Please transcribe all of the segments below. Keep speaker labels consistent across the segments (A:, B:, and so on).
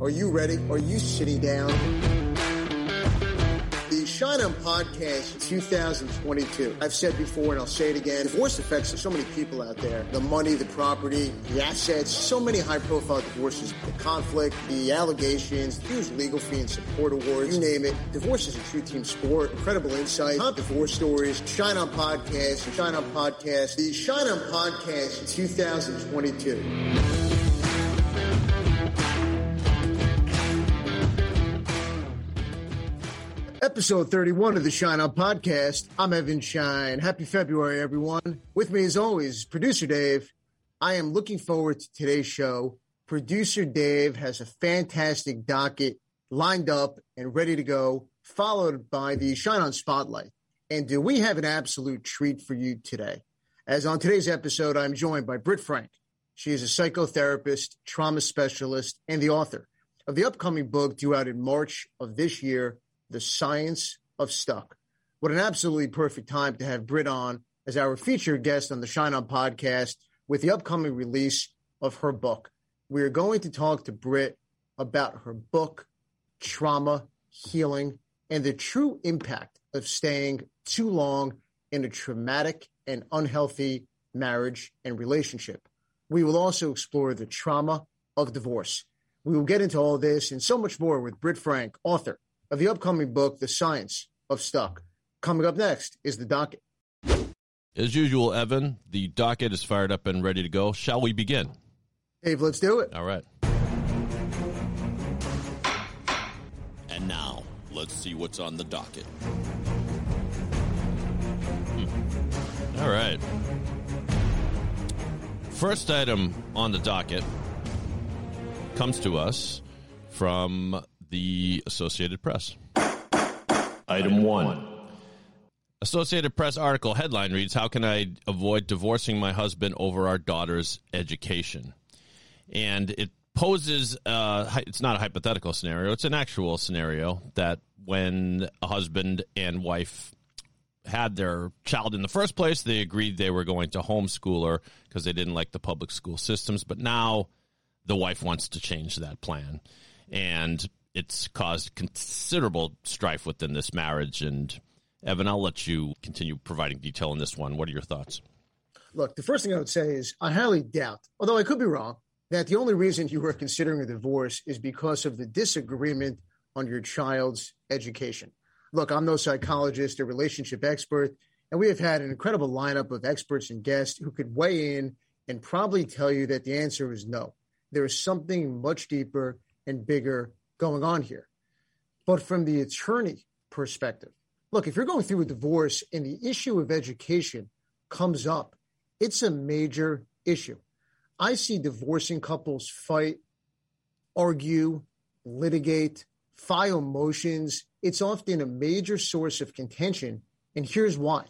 A: Are you ready? Are you sitting down? The Shine On Podcast 2022. I've said before and I'll say it again. Divorce affects so many people out there. The money, the property, the assets, so many high profile divorces, the conflict, the allegations, huge legal fee and support awards, you name it. Divorce is a true team sport. Incredible insight, top divorce stories. Shine On Podcast, Shine On Podcast, the Shine On Podcast 2022. Episode 31 of the Shine On Podcast. I'm Evan Shine. Happy February, everyone. With me, as always, producer Dave. I am looking forward to today's show. Producer Dave has a fantastic docket lined up and ready to go, followed by the Shine On Spotlight. And do we have an absolute treat for you today? As on today's episode, I'm joined by Britt Frank. She is a psychotherapist, trauma specialist, and the author of the upcoming book due out in March of this year, the Science of Stuck. What an absolutely perfect time to have Britt on as our featured guest on the Shine On podcast with the upcoming release of her book. We are going to talk to Britt about her book, Trauma, Healing, and the true impact of staying too long in a traumatic and unhealthy marriage and relationship. We will also explore the trauma of divorce. We will get into all this and so much more with Britt Frank, author of the upcoming book, The Science of Stuck. Coming up next is the docket.
B: As usual, Evan, the docket is fired up and ready to go. Shall we begin?
A: Dave, let's do it.
B: All right.
C: And now, let's see what's on the docket.
B: Hmm. All right. First item on the docket comes to us from the Associated Press.
C: Item one.
B: Associated Press article headline reads How can I avoid divorcing my husband over our daughter's education? And it poses, uh, it's not a hypothetical scenario, it's an actual scenario that when a husband and wife had their child in the first place, they agreed they were going to homeschool her because they didn't like the public school systems. But now the wife wants to change that plan. And it's caused considerable strife within this marriage. And Evan, I'll let you continue providing detail on this one. What are your thoughts?
A: Look, the first thing I would say is I highly doubt, although I could be wrong, that the only reason you were considering a divorce is because of the disagreement on your child's education. Look, I'm no psychologist or relationship expert, and we have had an incredible lineup of experts and guests who could weigh in and probably tell you that the answer is no. There is something much deeper and bigger going on here. But from the attorney perspective, look, if you're going through a divorce and the issue of education comes up, it's a major issue. I see divorcing couples fight, argue, litigate, file motions. It's often a major source of contention. And here's why.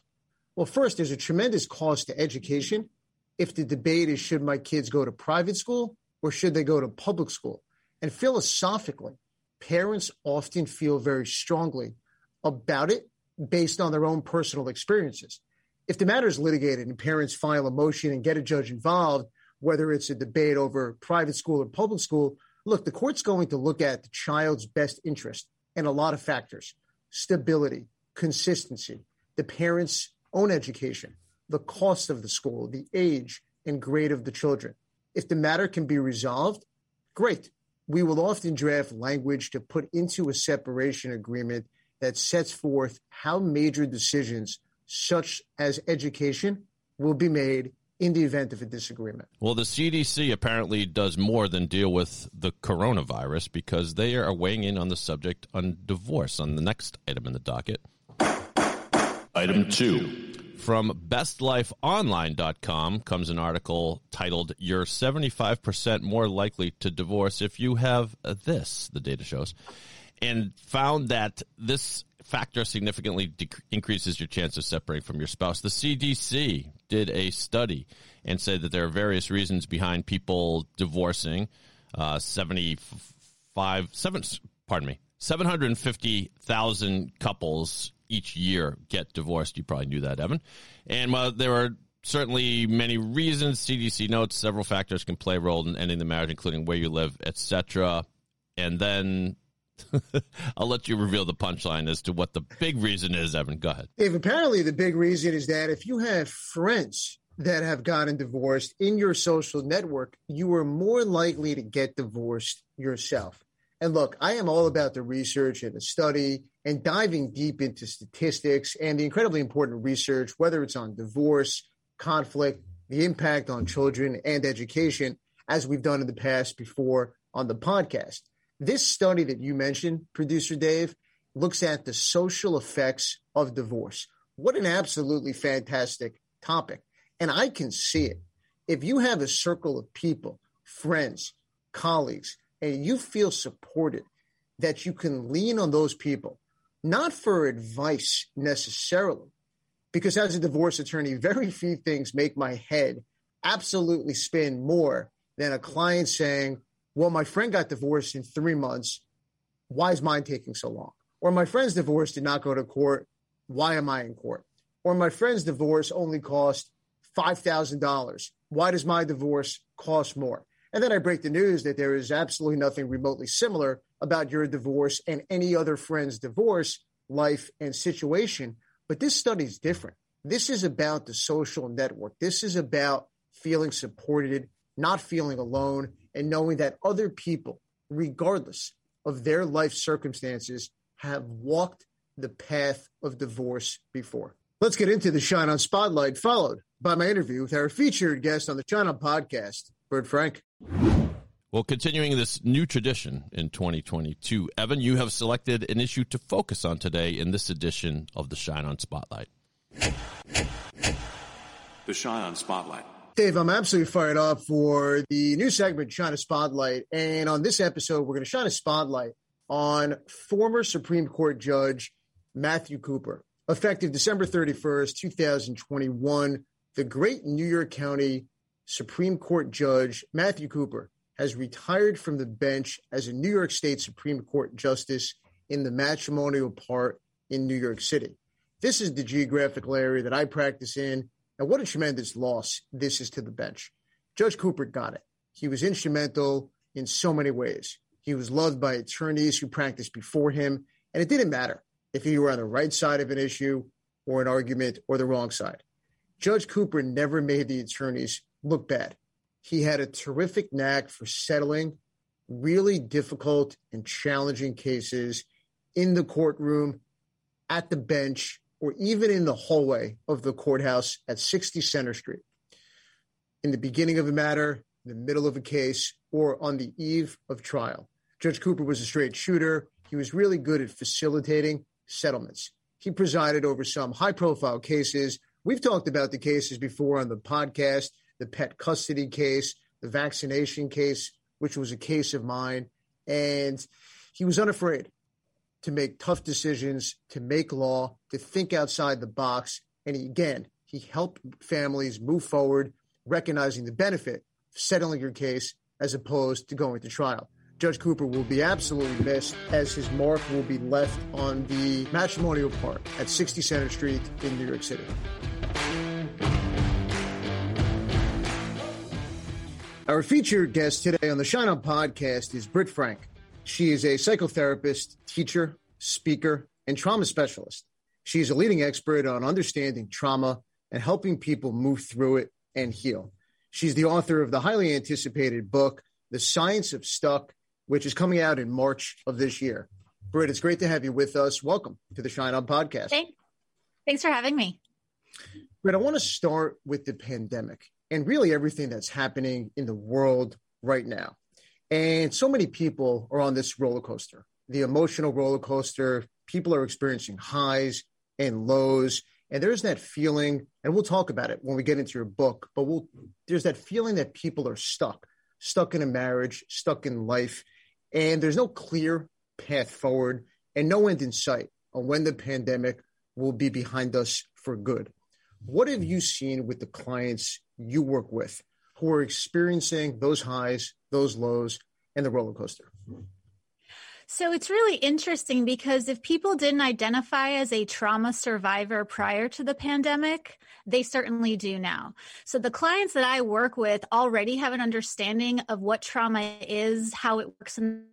A: Well, first, there's a tremendous cost to education. If the debate is should my kids go to private school or should they go to public school? And philosophically, parents often feel very strongly about it based on their own personal experiences. If the matter is litigated and parents file a motion and get a judge involved, whether it's a debate over private school or public school, look, the court's going to look at the child's best interest and a lot of factors stability, consistency, the parent's own education, the cost of the school, the age and grade of the children. If the matter can be resolved, great we will often draft language to put into a separation agreement that sets forth how major decisions, such as education, will be made in the event of a disagreement.
B: Well, the CDC apparently does more than deal with the coronavirus because they are weighing in on the subject on divorce on the next item in the docket.
C: Item two.
B: From bestlifeonline.com comes an article titled You're 75% more likely to divorce if you have this, the data shows, and found that this factor significantly increases your chance of separating from your spouse. The CDC did a study and said that there are various reasons behind people divorcing. Uh, 75, seven, pardon me, 750,000 couples each year get divorced. You probably knew that, Evan. And while there are certainly many reasons, CDC notes several factors can play a role in ending the marriage, including where you live, etc. and then I'll let you reveal the punchline as to what the big reason is, Evan. Go ahead.
A: Dave, apparently the big reason is that if you have friends that have gotten divorced in your social network, you are more likely to get divorced yourself. And look, I am all about the research and the study and diving deep into statistics and the incredibly important research, whether it's on divorce, conflict, the impact on children and education, as we've done in the past before on the podcast. This study that you mentioned, producer Dave, looks at the social effects of divorce. What an absolutely fantastic topic. And I can see it. If you have a circle of people, friends, colleagues, and you feel supported, that you can lean on those people, not for advice necessarily, because as a divorce attorney, very few things make my head absolutely spin more than a client saying, Well, my friend got divorced in three months. Why is mine taking so long? Or my friend's divorce did not go to court. Why am I in court? Or my friend's divorce only cost $5,000. Why does my divorce cost more? And then I break the news that there is absolutely nothing remotely similar about your divorce and any other friend's divorce, life, and situation. But this study is different. This is about the social network. This is about feeling supported, not feeling alone, and knowing that other people, regardless of their life circumstances, have walked the path of divorce before. Let's get into the Shine On Spotlight, followed by my interview with our featured guest on the Shine On podcast, Britt Frank.
B: Well, continuing this new tradition in 2022, Evan, you have selected an issue to focus on today in this edition of the Shine On Spotlight.
C: The Shine On Spotlight.
A: Dave, I'm absolutely fired up for the new segment, Shine a Spotlight. And on this episode, we're going to shine a spotlight on former Supreme Court Judge Matthew Cooper. Effective December 31st, 2021, the great New York County Supreme Court Judge Matthew Cooper has retired from the bench as a New York State Supreme Court Justice in the matrimonial part in New York City. This is the geographical area that I practice in. And what a tremendous loss this is to the bench. Judge Cooper got it. He was instrumental in so many ways. He was loved by attorneys who practiced before him, and it didn't matter if you were on the right side of an issue or an argument or the wrong side. Judge Cooper never made the attorneys look bad. He had a terrific knack for settling really difficult and challenging cases in the courtroom, at the bench, or even in the hallway of the courthouse at 60 Centre Street. In the beginning of a matter, in the middle of a case, or on the eve of trial. Judge Cooper was a straight shooter. He was really good at facilitating settlements. He presided over some high profile cases. We've talked about the cases before on the podcast the pet custody case, the vaccination case, which was a case of mine. And he was unafraid to make tough decisions, to make law, to think outside the box. And he, again, he helped families move forward, recognizing the benefit of settling your case as opposed to going to trial. Judge Cooper will be absolutely missed as his mark will be left on the matrimonial part at 60 Centre Street in New York City. Our featured guest today on the Shine On podcast is Britt Frank. She is a psychotherapist, teacher, speaker, and trauma specialist. She is a leading expert on understanding trauma and helping people move through it and heal. She's the author of the highly anticipated book, The Science of Stuck, which is coming out in March of this year. Britt, it's great to have you with us. Welcome to the Shine On podcast.
D: Thanks for having me.
A: Britt, I want to start with the pandemic and really everything that's happening in the world right now. And so many people are on this roller coaster, the emotional roller coaster. People are experiencing highs and lows. And there's that feeling, and we'll talk about it when we get into your book, but we'll, there's that feeling that people are stuck, stuck in a marriage, stuck in life, and there's no clear path forward and no end in sight on when the pandemic will be behind us for good. What have you seen with the clients you work with who are experiencing those highs, those lows, and the roller coaster?
D: So it's really interesting because if people didn't identify as a trauma survivor prior to the pandemic, they certainly do now. So the clients that I work with already have an understanding of what trauma is, how it works in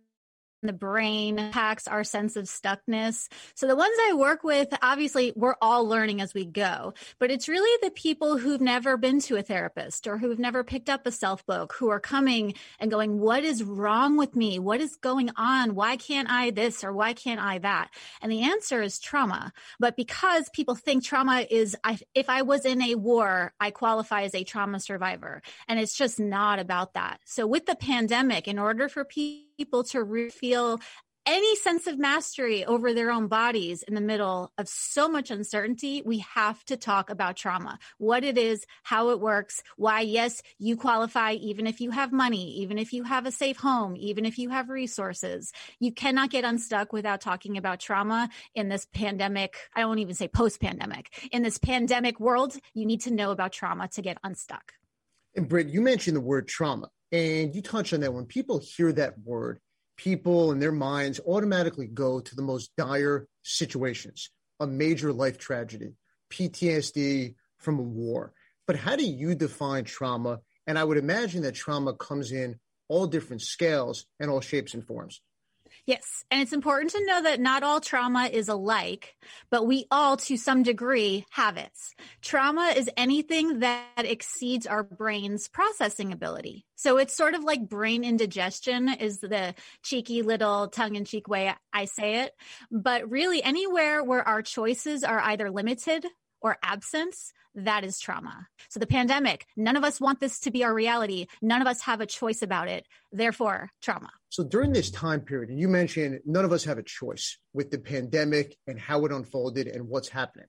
D: the brain impacts our sense of stuckness. So the ones I work with, obviously, we're all learning as we go, but it's really the people who've never been to a therapist or who've never picked up a self book who are coming and going, What is wrong with me? What is going on? Why can't I this or why can't I that? And the answer is trauma. But because people think trauma is, if I was in a war, I qualify as a trauma survivor. And it's just not about that. So with the pandemic, in order for people people to re- feel any sense of mastery over their own bodies in the middle of so much uncertainty, we have to talk about trauma, what it is, how it works, why, yes, you qualify even if you have money, even if you have a safe home, even if you have resources. You cannot get unstuck without talking about trauma in this pandemic. I won't even say post pandemic. In this pandemic world, you need to know about trauma to get unstuck.
A: And Britt, you mentioned the word trauma. And you touch on that when people hear that word, people in their minds automatically go to the most dire situations, a major life tragedy, PTSD from a war. But how do you define trauma? And I would imagine that trauma comes in all different scales and all shapes and forms.
D: Yes. And it's important to know that not all trauma is alike, but we all, to some degree, have it. Trauma is anything that exceeds our brain's processing ability. So it's sort of like brain indigestion, is the cheeky little tongue in cheek way I say it. But really, anywhere where our choices are either limited or absence, that is trauma. So the pandemic, none of us want this to be our reality. None of us have a choice about it. Therefore, trauma.
A: So during this time period, and you mentioned none of us have a choice with the pandemic and how it unfolded and what's happening.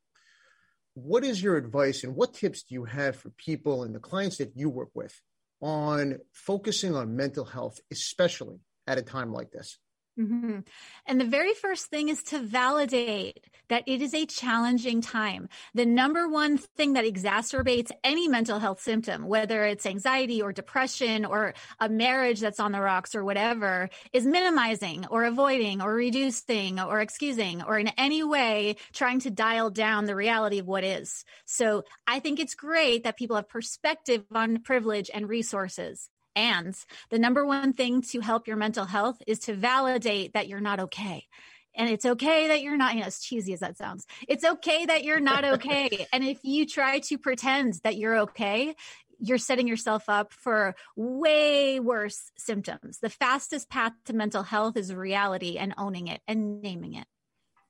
A: What is your advice and what tips do you have for people and the clients that you work with on focusing on mental health, especially at a time like this?
D: Mm-hmm. And the very first thing is to validate that it is a challenging time. The number one thing that exacerbates any mental health symptom, whether it's anxiety or depression or a marriage that's on the rocks or whatever, is minimizing or avoiding or reducing or excusing or in any way trying to dial down the reality of what is. So I think it's great that people have perspective on privilege and resources. And the number one thing to help your mental health is to validate that you're not okay. And it's okay that you're not, you know, as cheesy as that sounds, it's okay that you're not okay. and if you try to pretend that you're okay, you're setting yourself up for way worse symptoms. The fastest path to mental health is reality and owning it and naming it.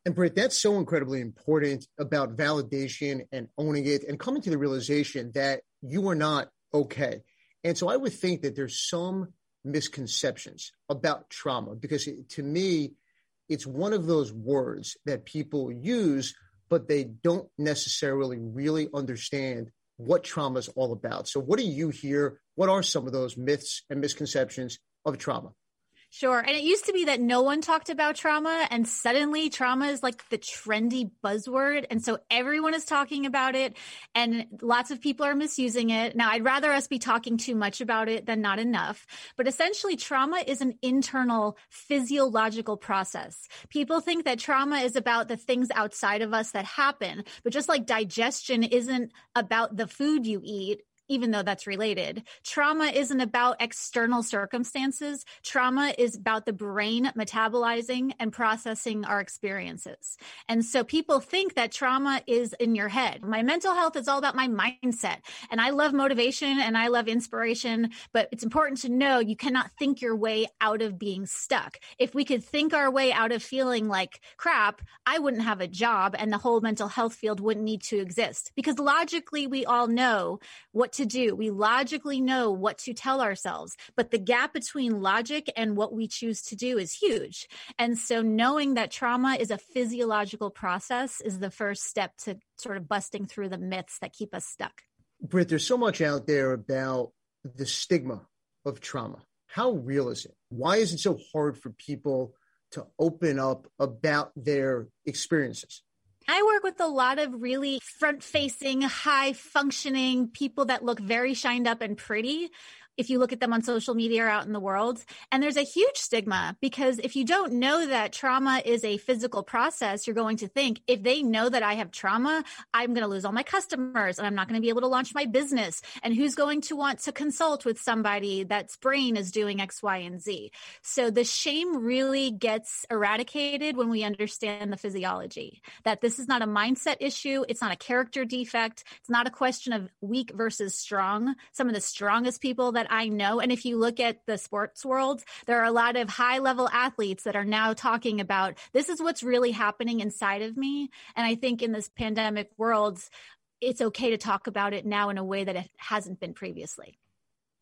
A: And Britt, that's so incredibly important about validation and owning it and coming to the realization that you are not okay. And so I would think that there's some misconceptions about trauma because it, to me, it's one of those words that people use, but they don't necessarily really understand what trauma is all about. So, what do you hear? What are some of those myths and misconceptions of trauma?
D: Sure. And it used to be that no one talked about trauma, and suddenly trauma is like the trendy buzzword. And so everyone is talking about it, and lots of people are misusing it. Now, I'd rather us be talking too much about it than not enough. But essentially, trauma is an internal physiological process. People think that trauma is about the things outside of us that happen, but just like digestion isn't about the food you eat, even though that's related. Trauma isn't about external circumstances. Trauma is about the brain metabolizing and processing our experiences. And so people think that trauma is in your head. My mental health is all about my mindset. And I love motivation and I love inspiration, but it's important to know you cannot think your way out of being stuck. If we could think our way out of feeling like crap, I wouldn't have a job and the whole mental health field wouldn't need to exist because logically we all know what to do. We logically know what to tell ourselves, but the gap between logic and what we choose to do is huge. And so knowing that trauma is a physiological process is the first step to sort of busting through the myths that keep us stuck.
A: Britt, there's so much out there about the stigma of trauma. How real is it? Why is it so hard for people to open up about their experiences?
D: I work with a lot of really front facing, high functioning people that look very shined up and pretty. If you look at them on social media or out in the world. And there's a huge stigma because if you don't know that trauma is a physical process, you're going to think if they know that I have trauma, I'm going to lose all my customers and I'm not going to be able to launch my business. And who's going to want to consult with somebody that's brain is doing X, Y, and Z? So the shame really gets eradicated when we understand the physiology that this is not a mindset issue. It's not a character defect. It's not a question of weak versus strong. Some of the strongest people that that I know. And if you look at the sports world, there are a lot of high level athletes that are now talking about this is what's really happening inside of me. And I think in this pandemic world, it's okay to talk about it now in a way that it hasn't been previously.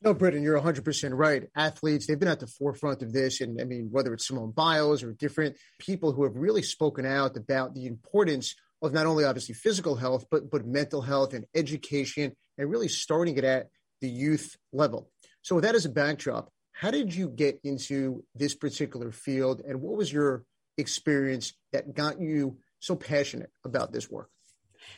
A: No, Britton, you're 100% right. Athletes, they've been at the forefront of this. And I mean, whether it's Simone Biles or different people who have really spoken out about the importance of not only obviously physical health, but, but mental health and education and really starting it at the youth level. So, with that as a backdrop, how did you get into this particular field, and what was your experience that got you so passionate about this work?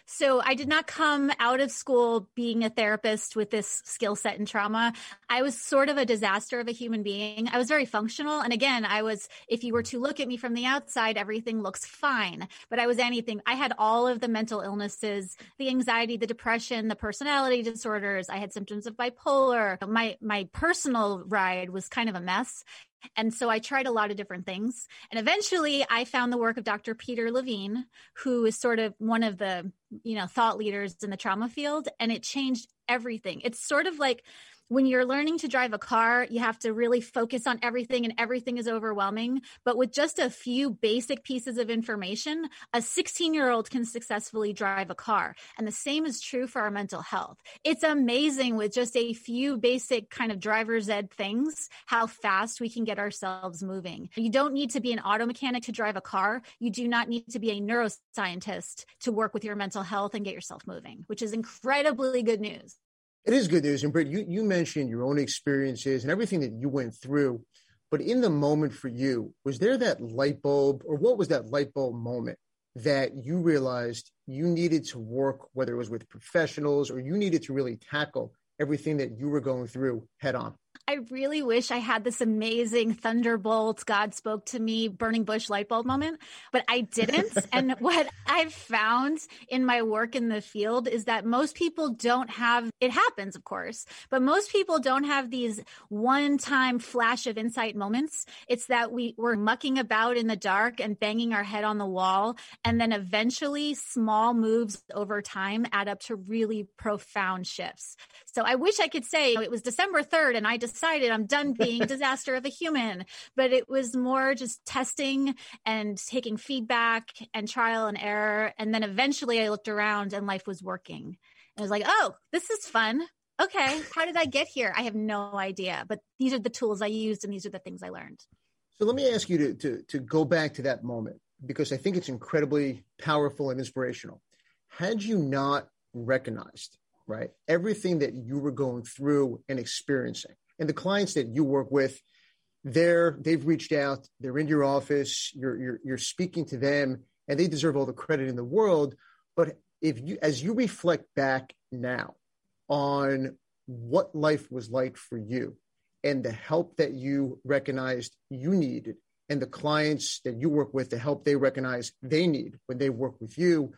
D: So I did not come out of school being a therapist with this skill set in trauma. I was sort of a disaster of a human being. I was very functional. And again, I was, if you were to look at me from the outside, everything looks fine, but I was anything. I had all of the mental illnesses, the anxiety, the depression, the personality disorders. I had symptoms of bipolar. My, my personal ride was kind of a mess. And so I tried a lot of different things. And eventually I found the work of Dr. Peter Levine, who is sort of one of the, you know, thought leaders in the trauma field. And it changed everything. It's sort of like when you're learning to drive a car, you have to really focus on everything and everything is overwhelming. But with just a few basic pieces of information, a 16 year old can successfully drive a car. And the same is true for our mental health. It's amazing with just a few basic kind of driver's ed things, how fast we can get ourselves moving. You don't need to be an auto mechanic to drive a car. You do not need to be a neuroscientist to work with your mental health and get yourself moving, which is incredibly good news.
A: It is good news. And Britt, you, you mentioned your own experiences and everything that you went through. But in the moment for you, was there that light bulb, or what was that light bulb moment that you realized you needed to work, whether it was with professionals or you needed to really tackle everything that you were going through head on?
D: I really wish I had this amazing thunderbolt, God spoke to me, burning bush light bulb moment, but I didn't. and what I've found in my work in the field is that most people don't have, it happens, of course, but most people don't have these one time flash of insight moments. It's that we, we're mucking about in the dark and banging our head on the wall. And then eventually small moves over time add up to really profound shifts. So I wish I could say it was December 3rd and I decided I'm done being disaster of a human. But it was more just testing and taking feedback and trial and error. And then eventually I looked around and life was working. And I was like, oh, this is fun. Okay, how did I get here? I have no idea. But these are the tools I used and these are the things I learned.
A: So let me ask you to, to, to go back to that moment because I think it's incredibly powerful and inspirational. Had you not recognized, right, everything that you were going through and experiencing, and the clients that you work with they're they've reached out they're in your office you're you're, you're speaking to them and they deserve all the credit in the world. But if you as you reflect back now on what life was like for you and the help that you recognized you needed and the clients that you work with the help they recognize they need when they work with you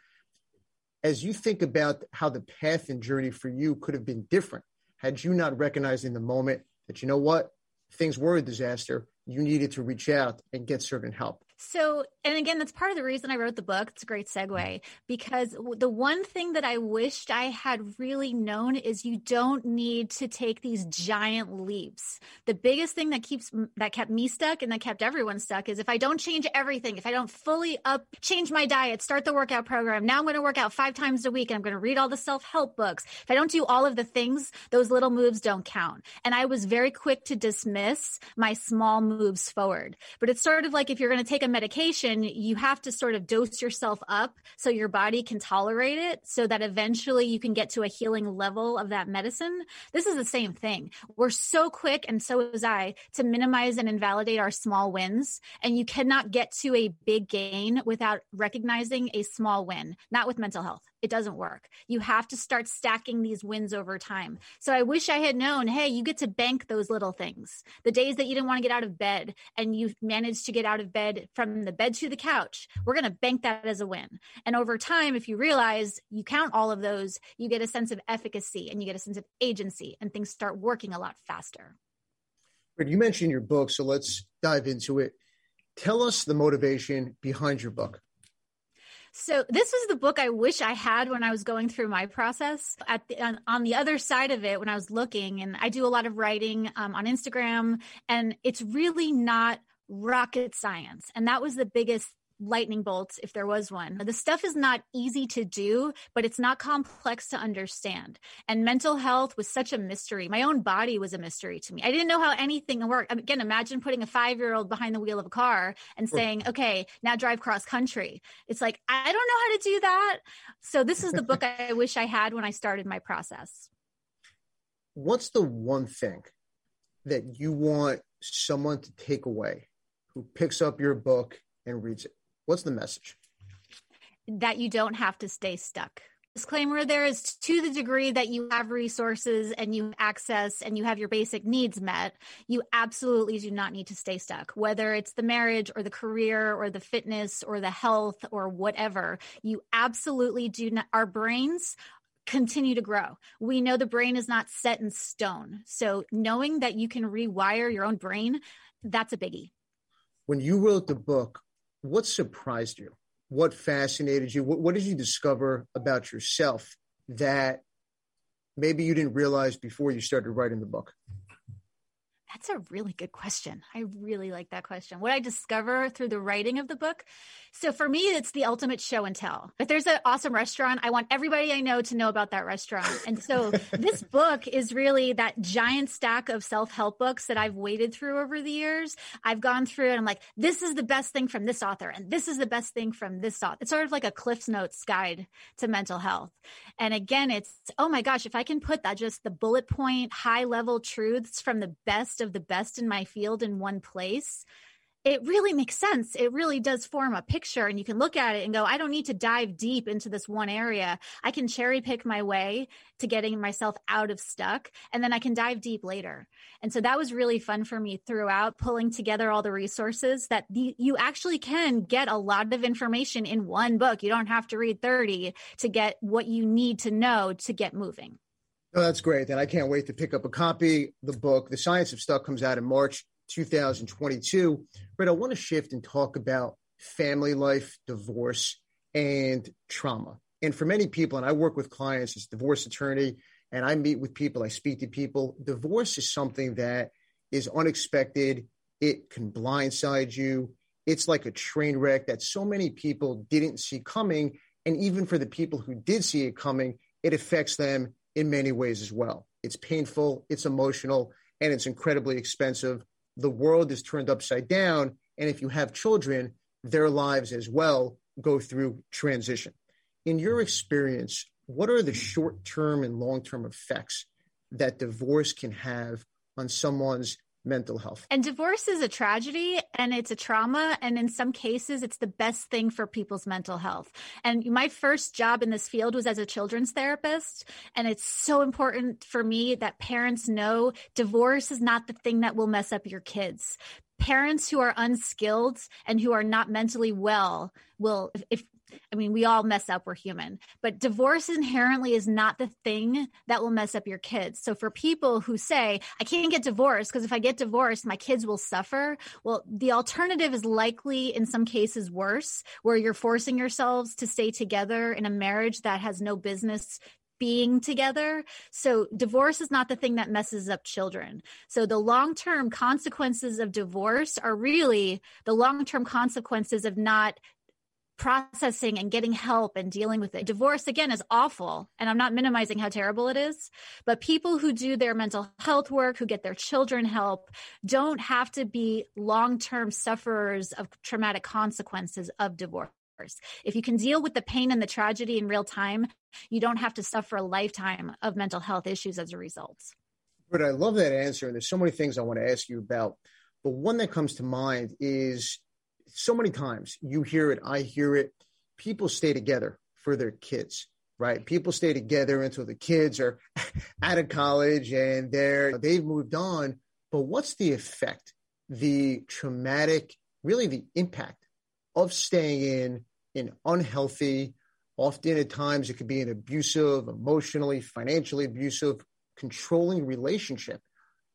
A: as you think about how the path and journey for you could have been different had you not recognized in the moment that, you know what, things were a disaster, you needed to reach out and get certain help.
D: So, and again, that's part of the reason I wrote the book. It's a great segue mm-hmm. because the one thing that I wished I had really known is you don't need to take these giant leaps. The biggest thing that keeps that kept me stuck and that kept everyone stuck is if I don't change everything, if I don't fully up change my diet, start the workout program. Now I'm going to work out 5 times a week and I'm going to read all the self-help books. If I don't do all of the things, those little moves don't count. And I was very quick to dismiss my small moves forward. But it's sort of like if you're going to take a medication, you have to sort of dose yourself up so your body can tolerate it so that eventually you can get to a healing level of that medicine. This is the same thing. We're so quick, and so was I, to minimize and invalidate our small wins. And you cannot get to a big gain without recognizing a small win, not with mental health it doesn't work. You have to start stacking these wins over time. So I wish I had known, hey, you get to bank those little things. The days that you didn't want to get out of bed and you managed to get out of bed from the bed to the couch, we're going to bank that as a win. And over time, if you realize you count all of those, you get a sense of efficacy and you get a sense of agency and things start working a lot faster.
A: You mentioned your book, so let's dive into it. Tell us the motivation behind your book.
D: So this was the book I wish I had when I was going through my process. At the, on, on, the other side of it, when I was looking, and I do a lot of writing um, on Instagram, and it's really not rocket science, and that was the biggest lightning bolts if there was one. The stuff is not easy to do, but it's not complex to understand. And mental health was such a mystery. My own body was a mystery to me. I didn't know how anything worked. Again, imagine putting a five year old behind the wheel of a car and saying, okay, now drive cross country. It's like, I don't know how to do that. So, this is the book I wish I had when I started my process.
A: What's the one thing that you want someone to take away who picks up your book and reads it? What's the message?
D: That you don't have to stay stuck. Disclaimer there is to the degree that you have resources and you access and you have your basic needs met, you absolutely do not need to stay stuck. Whether it's the marriage or the career or the fitness or the health or whatever, you absolutely do not. Our brains continue to grow. We know the brain is not set in stone. So knowing that you can rewire your own brain, that's a biggie.
A: When you wrote the book, what surprised you? What fascinated you? What, what did you discover about yourself that maybe you didn't realize before you started writing the book?
D: That's a really good question. I really like that question. What I discover through the writing of the book. So for me, it's the ultimate show and tell. If there's an awesome restaurant, I want everybody I know to know about that restaurant. And so this book is really that giant stack of self help books that I've waded through over the years. I've gone through and I'm like, this is the best thing from this author, and this is the best thing from this author. It's sort of like a Cliff's Notes guide to mental health. And again, it's, oh my gosh, if I can put that just the bullet point, high level truths from the best of the best in my field in one place, it really makes sense. It really does form a picture, and you can look at it and go, I don't need to dive deep into this one area. I can cherry pick my way to getting myself out of stuck, and then I can dive deep later. And so that was really fun for me throughout pulling together all the resources that the, you actually can get a lot of information in one book. You don't have to read 30 to get what you need to know to get moving.
A: Oh, that's great. And I can't wait to pick up a copy. The book, The Science of Stuck, comes out in March 2022. But I want to shift and talk about family life, divorce, and trauma. And for many people, and I work with clients as divorce attorney, and I meet with people, I speak to people. Divorce is something that is unexpected. It can blindside you. It's like a train wreck that so many people didn't see coming. And even for the people who did see it coming, it affects them in many ways as well. It's painful, it's emotional, and it's incredibly expensive. The world is turned upside down. And if you have children, their lives as well go through transition. In your experience, what are the short term and long term effects that divorce can have on someone's mental health.
D: And divorce is a tragedy and it's a trauma. And in some cases, it's the best thing for people's mental health. And my first job in this field was as a children's therapist. And it's so important for me that parents know divorce is not the thing that will mess up your kids parents who are unskilled and who are not mentally well will if I mean, we all mess up, we're human, but divorce inherently is not the thing that will mess up your kids. So for people who say, I can't get divorced because if I get divorced, my kids will suffer. Well, the alternative is likely in some cases worse, where you're forcing yourselves to stay together in a marriage that has no business being together. So divorce is not the thing that messes up children. So the long-term consequences of divorce are really the long-term consequences of not processing and getting help and dealing with it. Divorce, again, is awful. And I'm not minimizing how terrible it is. But people who do their mental health work, who get their children help, don't have to be long term sufferers of traumatic consequences of divorce. If you can deal with the pain and the tragedy in real time, you don't have to suffer a lifetime of mental health issues as a result.
A: But I love that answer. And there's so many things I want to ask you about. But one that comes to mind is so many times you hear it, I hear it. People stay together for their kids. right? People stay together until the kids are out of college and they're they've moved on. But what's the effect, the traumatic, really the impact of staying in an unhealthy, often at times it could be an abusive, emotionally, financially abusive, controlling relationship.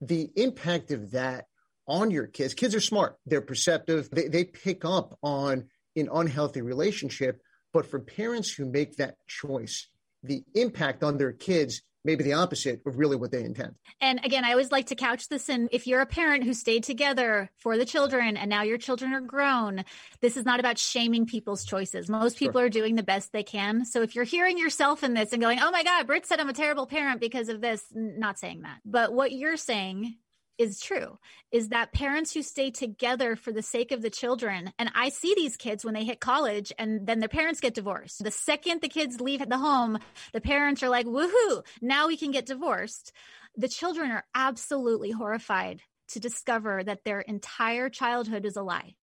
A: The impact of that on your kids. Kids are smart. They're perceptive. They, they pick up on an unhealthy relationship. But for parents who make that choice, the impact on their kids maybe the opposite of really what they intend.
D: And again, I always like to couch this in if you're a parent who stayed together for the children and now your children are grown, this is not about shaming people's choices. Most people sure. are doing the best they can. So if you're hearing yourself in this and going, oh my God, Britt said I'm a terrible parent because of this, not saying that. But what you're saying is true is that parents who stay together for the sake of the children and i see these kids when they hit college and then their parents get divorced the second the kids leave the home the parents are like woohoo now we can get divorced the children are absolutely horrified to discover that their entire childhood is a lie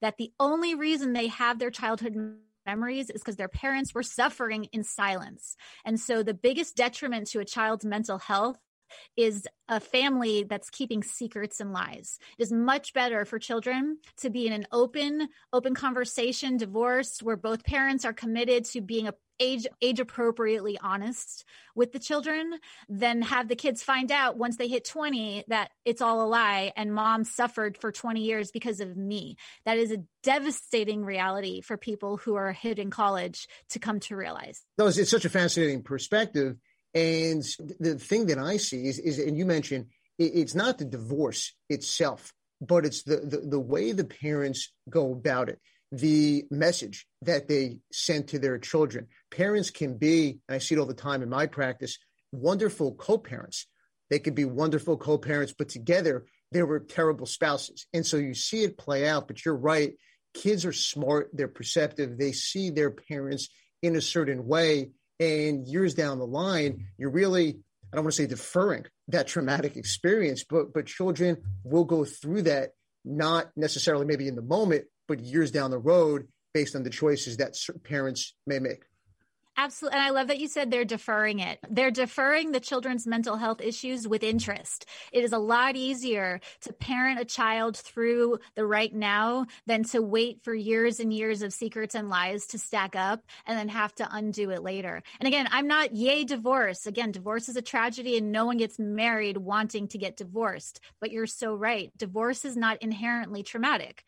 D: that the only reason they have their childhood memories is because their parents were suffering in silence. And so the biggest detriment to a child's mental health is a family that's keeping secrets and lies. It is much better for children to be in an open, open conversation, divorce, where both parents are committed to being a age age appropriately honest with the children than have the kids find out once they hit 20 that it's all a lie and mom suffered for 20 years because of me. That is a devastating reality for people who are hitting college to come to realize.
A: No it's, it's such a fascinating perspective and the thing that I see is, is and you mentioned, it, it's not the divorce itself, but it's the, the, the way the parents go about it, the message that they send to their children. Parents can be, and I see it all the time in my practice, wonderful co-parents. They could be wonderful co-parents, but together they were terrible spouses. And so you see it play out, but you're right. Kids are smart, they're perceptive, they see their parents in a certain way and years down the line, you're really, I don't want to say deferring that traumatic experience, but but children will go through that, not necessarily maybe in the moment, but years down the road based on the choices that parents may make.
D: Absolutely. And I love that you said they're deferring it. They're deferring the children's mental health issues with interest. It is a lot easier to parent a child through the right now than to wait for years and years of secrets and lies to stack up and then have to undo it later. And again, I'm not yay divorce. Again, divorce is a tragedy and no one gets married wanting to get divorced. But you're so right. Divorce is not inherently traumatic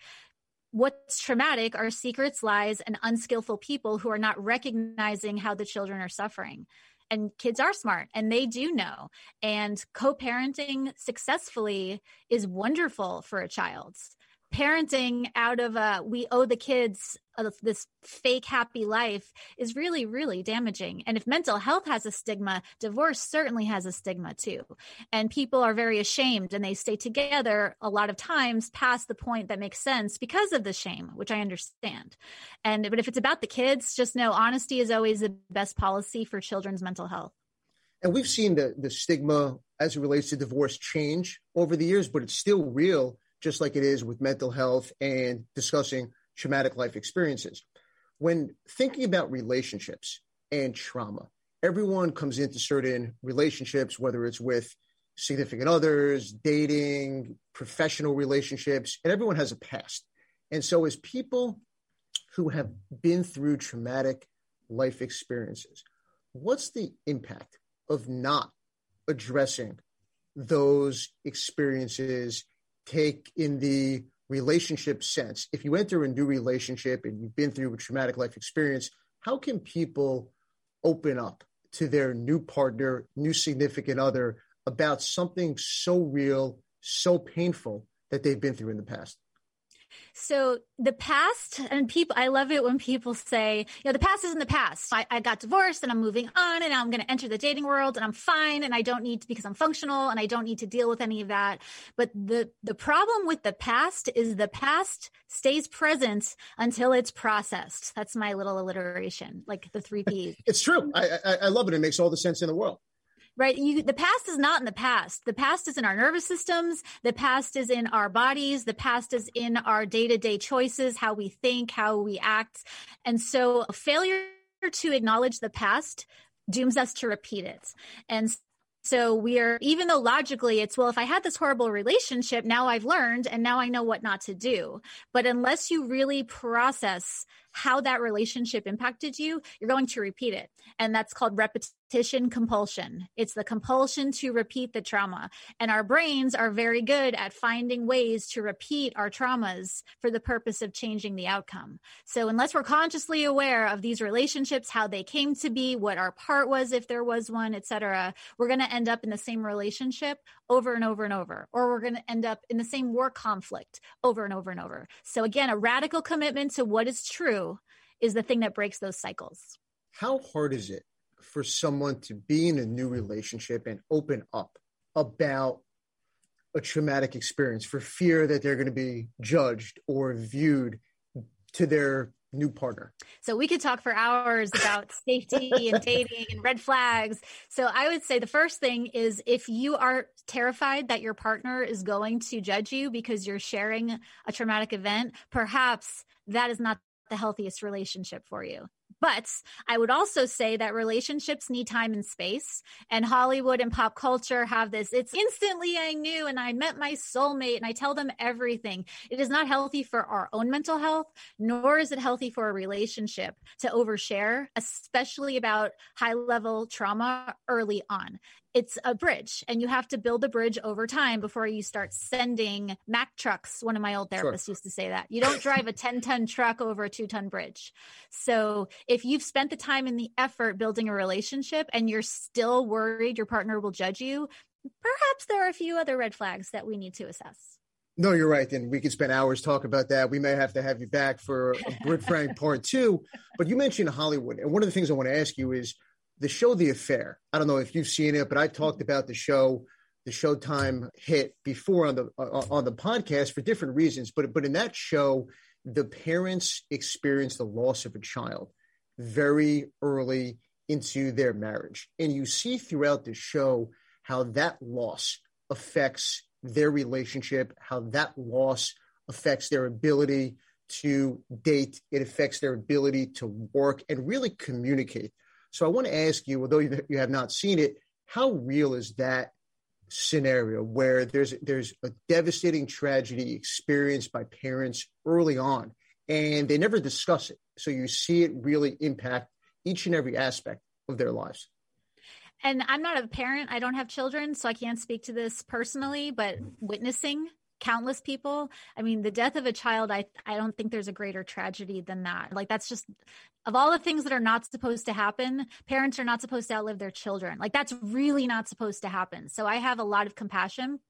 D: what's traumatic are secrets, lies, and unskillful people who are not recognizing how the children are suffering. And kids are smart and they do know. And co parenting successfully is wonderful for a child parenting out of a we owe the kids uh, this fake happy life is really really damaging. And if mental health has a stigma divorce certainly has a stigma too. And people are very ashamed and they stay together a lot of times past the point that makes sense because of the shame which i understand. And but if it's about the kids just know honesty is always the best policy for children's mental health.
A: And we've seen the the stigma as it relates to divorce change over the years but it's still real just like it is with mental health and discussing traumatic life experiences. When thinking about relationships and trauma, everyone comes into certain relationships, whether it's with significant others, dating, professional relationships, and everyone has a past. And so, as people who have been through traumatic life experiences, what's the impact of not addressing those experiences take in the relationship sense, if you enter a new relationship and you've been through a traumatic life experience, how can people open up to their new partner, new significant other about something so real, so painful that they've been through in the past?
D: So the past, and people, I love it when people say, you know, the past is in the past. I, I got divorced and I'm moving on and I'm going to enter the dating world and I'm fine and I don't need to because I'm functional and I don't need to deal with any of that. But the the problem with the past is the past stays present until it's processed. That's my little alliteration, like the three P's.
A: It's true. I, I, I love it. It makes all the sense in the world
D: right? You the past is not in the past. The past is in our nervous systems. The past is in our bodies. The past is in our day-to-day choices how we think how we act. And so failure to acknowledge the past dooms us to repeat it. And so we are, even though logically it's, well, if I had this horrible relationship, now I've learned and now I know what not to do. But unless you really process how that relationship impacted you, you're going to repeat it. And that's called repetition compulsion. It's the compulsion to repeat the trauma. And our brains are very good at finding ways to repeat our traumas for the purpose of changing the outcome. So unless we're consciously aware of these relationships, how they came to be, what our part was if there was one, etc., we're going to end up in the same relationship over and over and over, or we're going to end up in the same war conflict over and over and over. So again, a radical commitment to what is true is the thing that breaks those cycles.
A: How hard is it for someone to be in a new relationship and open up about a traumatic experience for fear that they're going to be judged or viewed to their new partner.
D: So we could talk for hours about safety and dating and red flags. So I would say the first thing is if you are terrified that your partner is going to judge you because you're sharing a traumatic event, perhaps that is not the healthiest relationship for you. But I would also say that relationships need time and space. And Hollywood and pop culture have this it's instantly I knew and I met my soulmate and I tell them everything. It is not healthy for our own mental health, nor is it healthy for a relationship to overshare, especially about high level trauma early on it's a bridge and you have to build a bridge over time before you start sending Mack trucks. One of my old therapists sure. used to say that. You don't drive a 10 ton truck over a two ton bridge. So if you've spent the time and the effort building a relationship and you're still worried your partner will judge you, perhaps there are a few other red flags that we need to assess.
A: No, you're right. And we could spend hours talking about that. We may have to have you back for Britt Frank part two. But you mentioned Hollywood. And one of the things I want to ask you is the show The Affair. I don't know if you've seen it, but I talked mm-hmm. about the show, the Showtime hit before on the uh, on the podcast for different reasons. But but in that show, the parents experience the loss of a child very early into their marriage, and you see throughout the show how that loss affects their relationship, how that loss affects their ability to date, it affects their ability to work and really communicate. So I want to ask you, although you have not seen it, how real is that scenario where there's there's a devastating tragedy experienced by parents early on and they never discuss it. So you see it really impact each and every aspect of their lives.
D: And I'm not a parent, I don't have children, so I can't speak to this personally, but witnessing countless people. I mean, the death of a child, I I don't think there's a greater tragedy than that. Like that's just of all the things that are not supposed to happen, parents are not supposed to outlive their children. Like that's really not supposed to happen. So I have a lot of compassion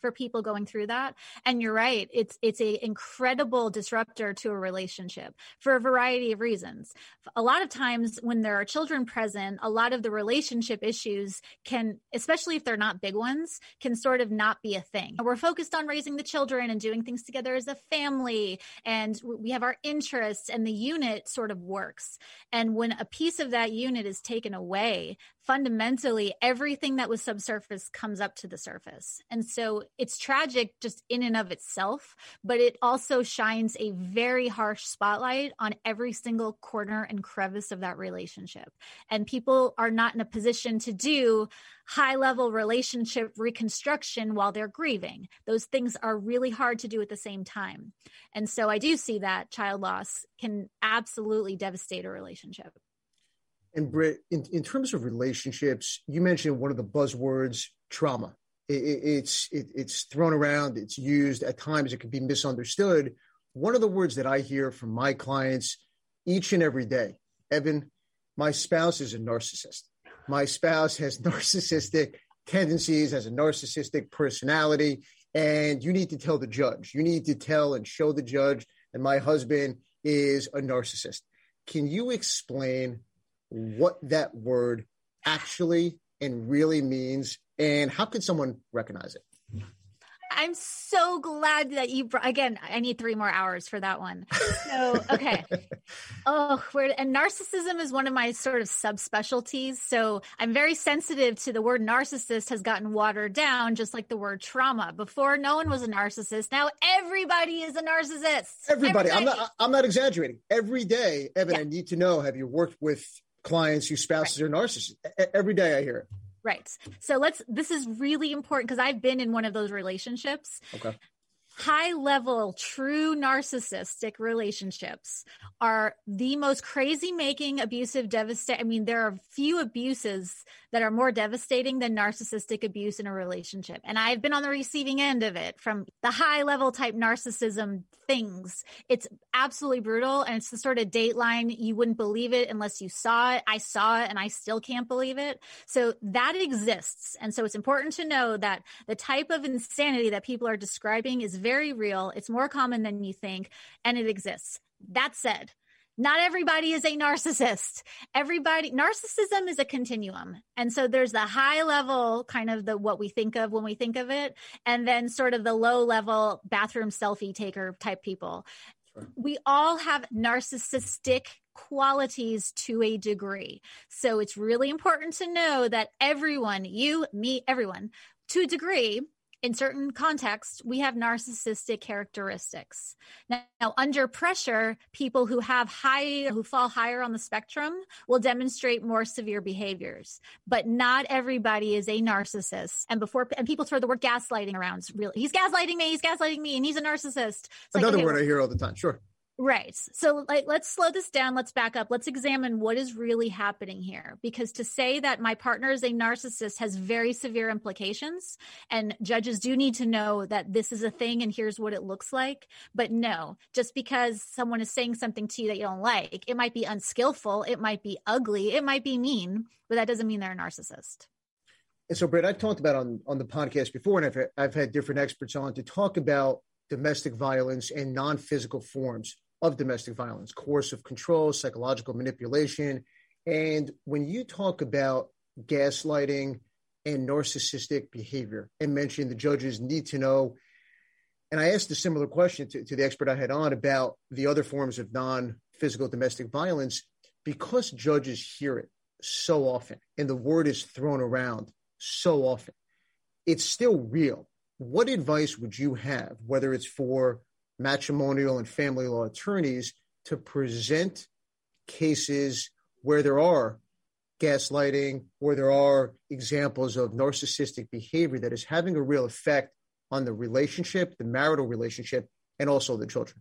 D: for people going through that. And you're right it's it's a incredible disruptor to a relationship for a variety of reasons. A lot of times when there are children present a lot of the relationship issues can especially if they're not big ones can sort of not be a thing. We're focused on raising the children and doing things together as a family and we have our interests and the unit sort of works. And when a piece of that unit is taken away fundamentally everything that was subsurface comes up to the surface. And so it's tragic just in and of itself, but it also shines a very harsh spotlight on every single corner and crevice of that relationship. And people are not in a position to do high level relationship reconstruction while they're grieving. Those things are really hard to do at the same time. And so I do see that child loss can absolutely devastate a relationship.
A: And Britt, in, in terms of relationships, you mentioned one of the buzzwords, trauma. It, it, it's it, it's thrown around. It's used at times. It can be misunderstood. One of the words that I hear from my clients each and every day, Evan, my spouse is a narcissist. My spouse has narcissistic tendencies, has a narcissistic personality, and you need to tell the judge. You need to tell and show the judge that my husband is a narcissist. Can you explain what that word actually and really means and how could someone recognize it
D: I'm so glad that you brought, again, I need three more hours for that one. So, okay. oh, where, and narcissism is one of my sort of subspecialties. So I'm very sensitive to the word narcissist has gotten watered down, just like the word trauma. Before, no one was a narcissist. Now everybody is a narcissist.
A: Everybody. everybody. I'm not, I'm not exaggerating. Every day, Evan, yeah. I need to know, have you worked with clients whose spouses right. are narcissists? Every day I hear it.
D: Right. So let's, this is really important because I've been in one of those relationships.
A: Okay
D: high level, true narcissistic relationships are the most crazy making, abusive, devastating. I mean, there are few abuses that are more devastating than narcissistic abuse in a relationship. And I've been on the receiving end of it from the high level type narcissism things. It's absolutely brutal. And it's the sort of dateline you wouldn't believe it unless you saw it. I saw it and I still can't believe it. So that exists. And so it's important to know that the type of insanity that people are describing is very real. It's more common than you think, and it exists. That said, not everybody is a narcissist. Everybody, narcissism is a continuum. And so there's the high level kind of the what we think of when we think of it, and then sort of the low level bathroom selfie taker type people. Sure. We all have narcissistic qualities to a degree. So it's really important to know that everyone, you, me, everyone, to a degree, in certain contexts, we have narcissistic characteristics. Now, now, under pressure, people who have high, who fall higher on the spectrum will demonstrate more severe behaviors. But not everybody is a narcissist. And before, and people throw the word gaslighting around. Really, he's gaslighting me. He's gaslighting me, and he's a narcissist. It's
A: Another like, okay, word I hear all the time. Sure.
D: Right. So like let's slow this down, let's back up. Let's examine what is really happening here because to say that my partner is a narcissist has very severe implications and judges do need to know that this is a thing and here's what it looks like. But no, just because someone is saying something to you that you don't like, it might be unskillful, it might be ugly, it might be mean, but that doesn't mean they're a narcissist.
A: And so, Britt, I've talked about on on the podcast before, and I've I've had different experts on to talk about domestic violence and non-physical forms of domestic violence, coercive control, psychological manipulation. And when you talk about gaslighting and narcissistic behavior and mention the judges need to know, and I asked a similar question to, to the expert I had on about the other forms of non physical domestic violence, because judges hear it so often and the word is thrown around so often, it's still real. What advice would you have, whether it's for matrimonial and family law attorneys to present cases where there are gaslighting, where there are examples of narcissistic behavior that is having a real effect on the relationship, the marital relationship, and also the children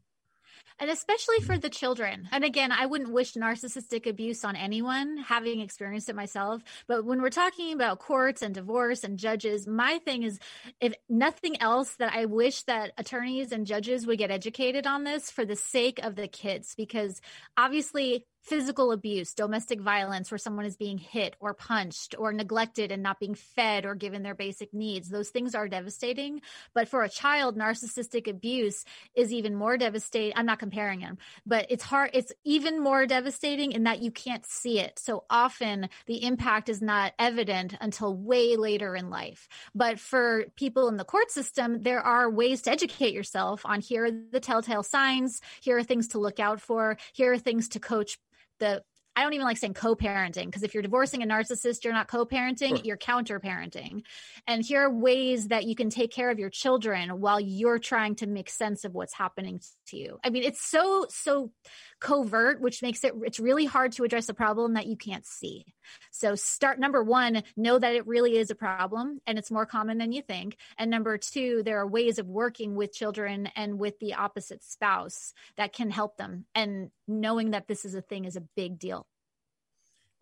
D: and especially for mm-hmm. the children. And again, I wouldn't wish narcissistic abuse on anyone, having experienced it myself. But when we're talking about courts and divorce and judges, my thing is if nothing else, that I wish that attorneys and judges would get educated on this for the sake of the kids, because obviously physical abuse, domestic violence, where someone is being hit or punched or neglected and not being fed or given their basic needs. Those things are devastating. But for a child, narcissistic abuse is even more devastating. I'm not comparing them, but it's hard. It's even more devastating in that you can't see it. So often the impact is not evident until way later in life. But for people in the court system, there are ways to educate yourself on here are the telltale signs, here are things to look out for, here are things to coach the I don't even like saying co-parenting because if you're divorcing a narcissist, you're not co-parenting, sure. you're counter-parenting. And here are ways that you can take care of your children while you're trying to make sense of what's happening to you. I mean, it's so so covert, which makes it it's really hard to address a problem that you can't see. So start number 1, know that it really is a problem and it's more common than you think. And number 2, there are ways of working with children and with the opposite spouse that can help them. And knowing that this is a thing is a big deal.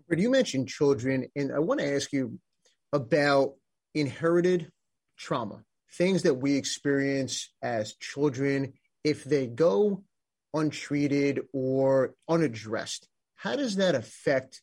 A: You mentioned children, and I want to ask you about inherited trauma, things that we experience as children. If they go untreated or unaddressed, how does that affect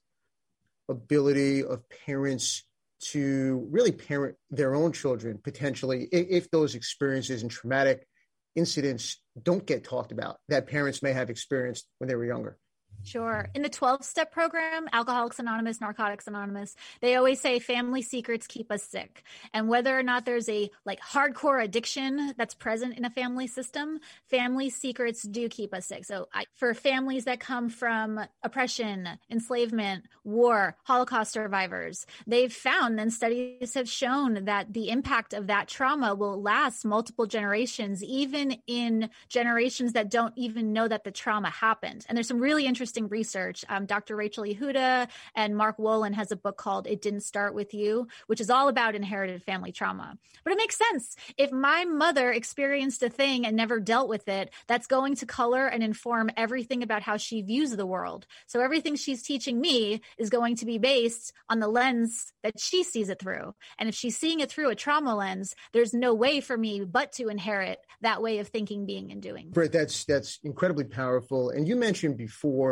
A: ability of parents to really parent their own children potentially if those experiences and traumatic incidents don't get talked about that parents may have experienced when they were younger?
D: Sure. In the 12 step program, Alcoholics Anonymous, Narcotics Anonymous, they always say family secrets keep us sick. And whether or not there's a like hardcore addiction that's present in a family system, family secrets do keep us sick. So I, for families that come from oppression, enslavement, war, Holocaust survivors, they've found and studies have shown that the impact of that trauma will last multiple generations, even in generations that don't even know that the trauma happened. And there's some really interesting interesting research. Um, Dr. Rachel Yehuda and Mark Wolynn has a book called It Didn't Start With You, which is all about inherited family trauma. But it makes sense. If my mother experienced a thing and never dealt with it, that's going to color and inform everything about how she views the world. So everything she's teaching me is going to be based on the lens that she sees it through. And if she's seeing it through a trauma lens, there's no way for me but to inherit that way of thinking, being, and doing.
A: Britt, that's that's incredibly powerful. And you mentioned before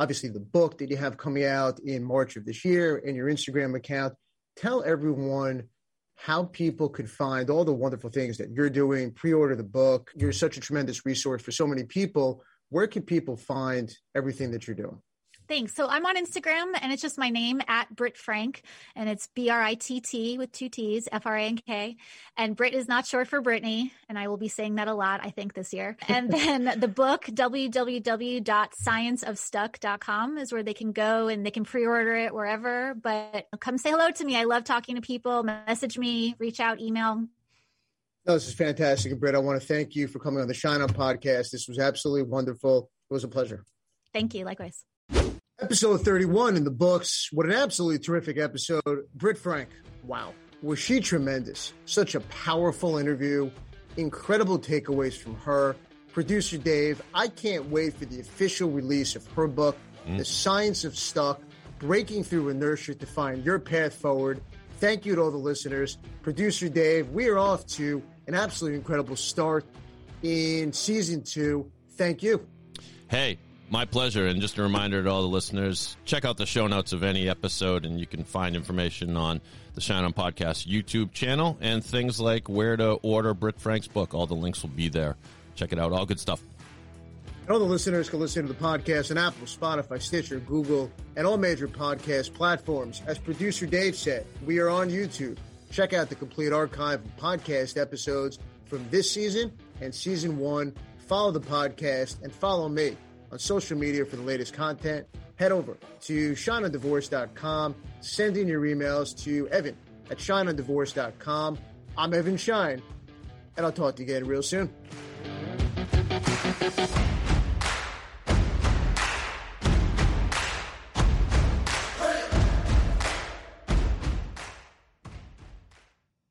A: obviously the book that you have coming out in March of this year and your Instagram account. Tell everyone how people could find all the wonderful things that you're doing, pre order the book. You're such a tremendous resource for so many people. Where can people find everything that you're doing?
D: Thanks. So I'm on Instagram and it's just my name at Britt Frank and it's B R I T T with two T's, F R A N K. And Britt is not short for Brittany. And I will be saying that a lot, I think, this year. And then the book, www.scienceofstuck.com is where they can go and they can pre order it wherever. But come say hello to me. I love talking to people. Message me, reach out, email.
A: No, this is fantastic. Britt, I want to thank you for coming on the Shine On podcast. This was absolutely wonderful. It was a pleasure.
D: Thank you. Likewise.
A: Episode 31 in the books. What an absolutely terrific episode. Britt Frank, wow. Was she tremendous? Such a powerful interview. Incredible takeaways from her. Producer Dave, I can't wait for the official release of her book, mm. The Science of Stuck Breaking Through Inertia to Find Your Path Forward. Thank you to all the listeners. Producer Dave, we are off to an absolutely incredible start in season two. Thank you.
B: Hey, my pleasure. And just a reminder to all the listeners check out the show notes of any episode, and you can find information on the Shine On Podcast YouTube channel and things like where to order Britt Frank's book. All the links will be there. Check it out. All good stuff.
A: And all the listeners can listen to the podcast on Apple, Spotify, Stitcher, Google, and all major podcast platforms. As producer Dave said, we are on YouTube. Check out the complete archive of podcast episodes from this season and season one. Follow the podcast and follow me on social media for the latest content. Head over to shineondivorce.com. Send in your emails to Evan at shineondivorce.com. I'm Evan Shine, and I'll talk to you again real soon.